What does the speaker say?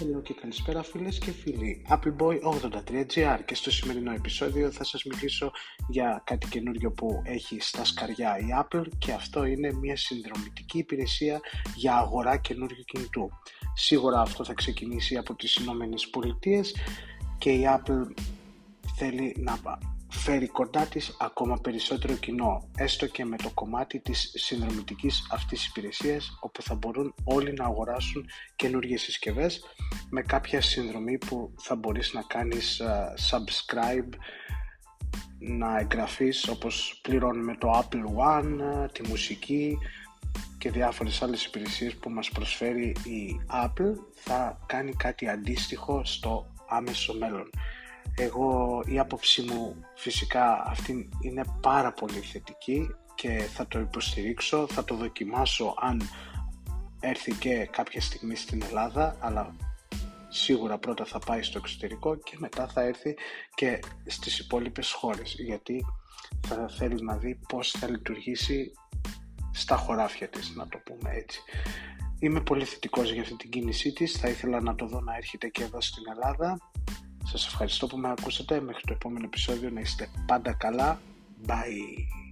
Hello και καλησπέρα φίλες και φίλοι Appleboy83gr και στο σημερινό επεισόδιο θα σας μιλήσω για κάτι καινούριο που έχει στα σκαριά η Apple και αυτό είναι μια συνδρομητική υπηρεσία για αγορά καινούριου κινητού. Σίγουρα αυτό θα ξεκινήσει από τις Ηνωμένες Πολιτείες και η Apple θέλει να φέρει κοντά της ακόμα περισσότερο κοινό, έστω και με το κομμάτι της συνδρομητικής αυτής υπηρεσίας, όπου θα μπορούν όλοι να αγοράσουν καινούργιες συσκευές με κάποια συνδρομή που θα μπορείς να κάνεις subscribe, να εγγραφείς όπως πληρώνουμε το Apple One, τη μουσική και διάφορες άλλες υπηρεσίες που μας προσφέρει η Apple θα κάνει κάτι αντίστοιχο στο άμεσο μέλλον. Εγώ η άποψή μου φυσικά αυτή είναι πάρα πολύ θετική και θα το υποστηρίξω, θα το δοκιμάσω αν έρθει και κάποια στιγμή στην Ελλάδα αλλά σίγουρα πρώτα θα πάει στο εξωτερικό και μετά θα έρθει και στις υπόλοιπες χώρες γιατί θα θέλει να δει πώς θα λειτουργήσει στα χωράφια της να το πούμε έτσι. Είμαι πολύ θετικός για αυτή την κίνησή της, θα ήθελα να το δω να έρχεται και εδώ στην Ελλάδα σας ευχαριστώ που με ακούσατε. Μέχρι το επόμενο επεισόδιο να είστε πάντα καλά. Bye.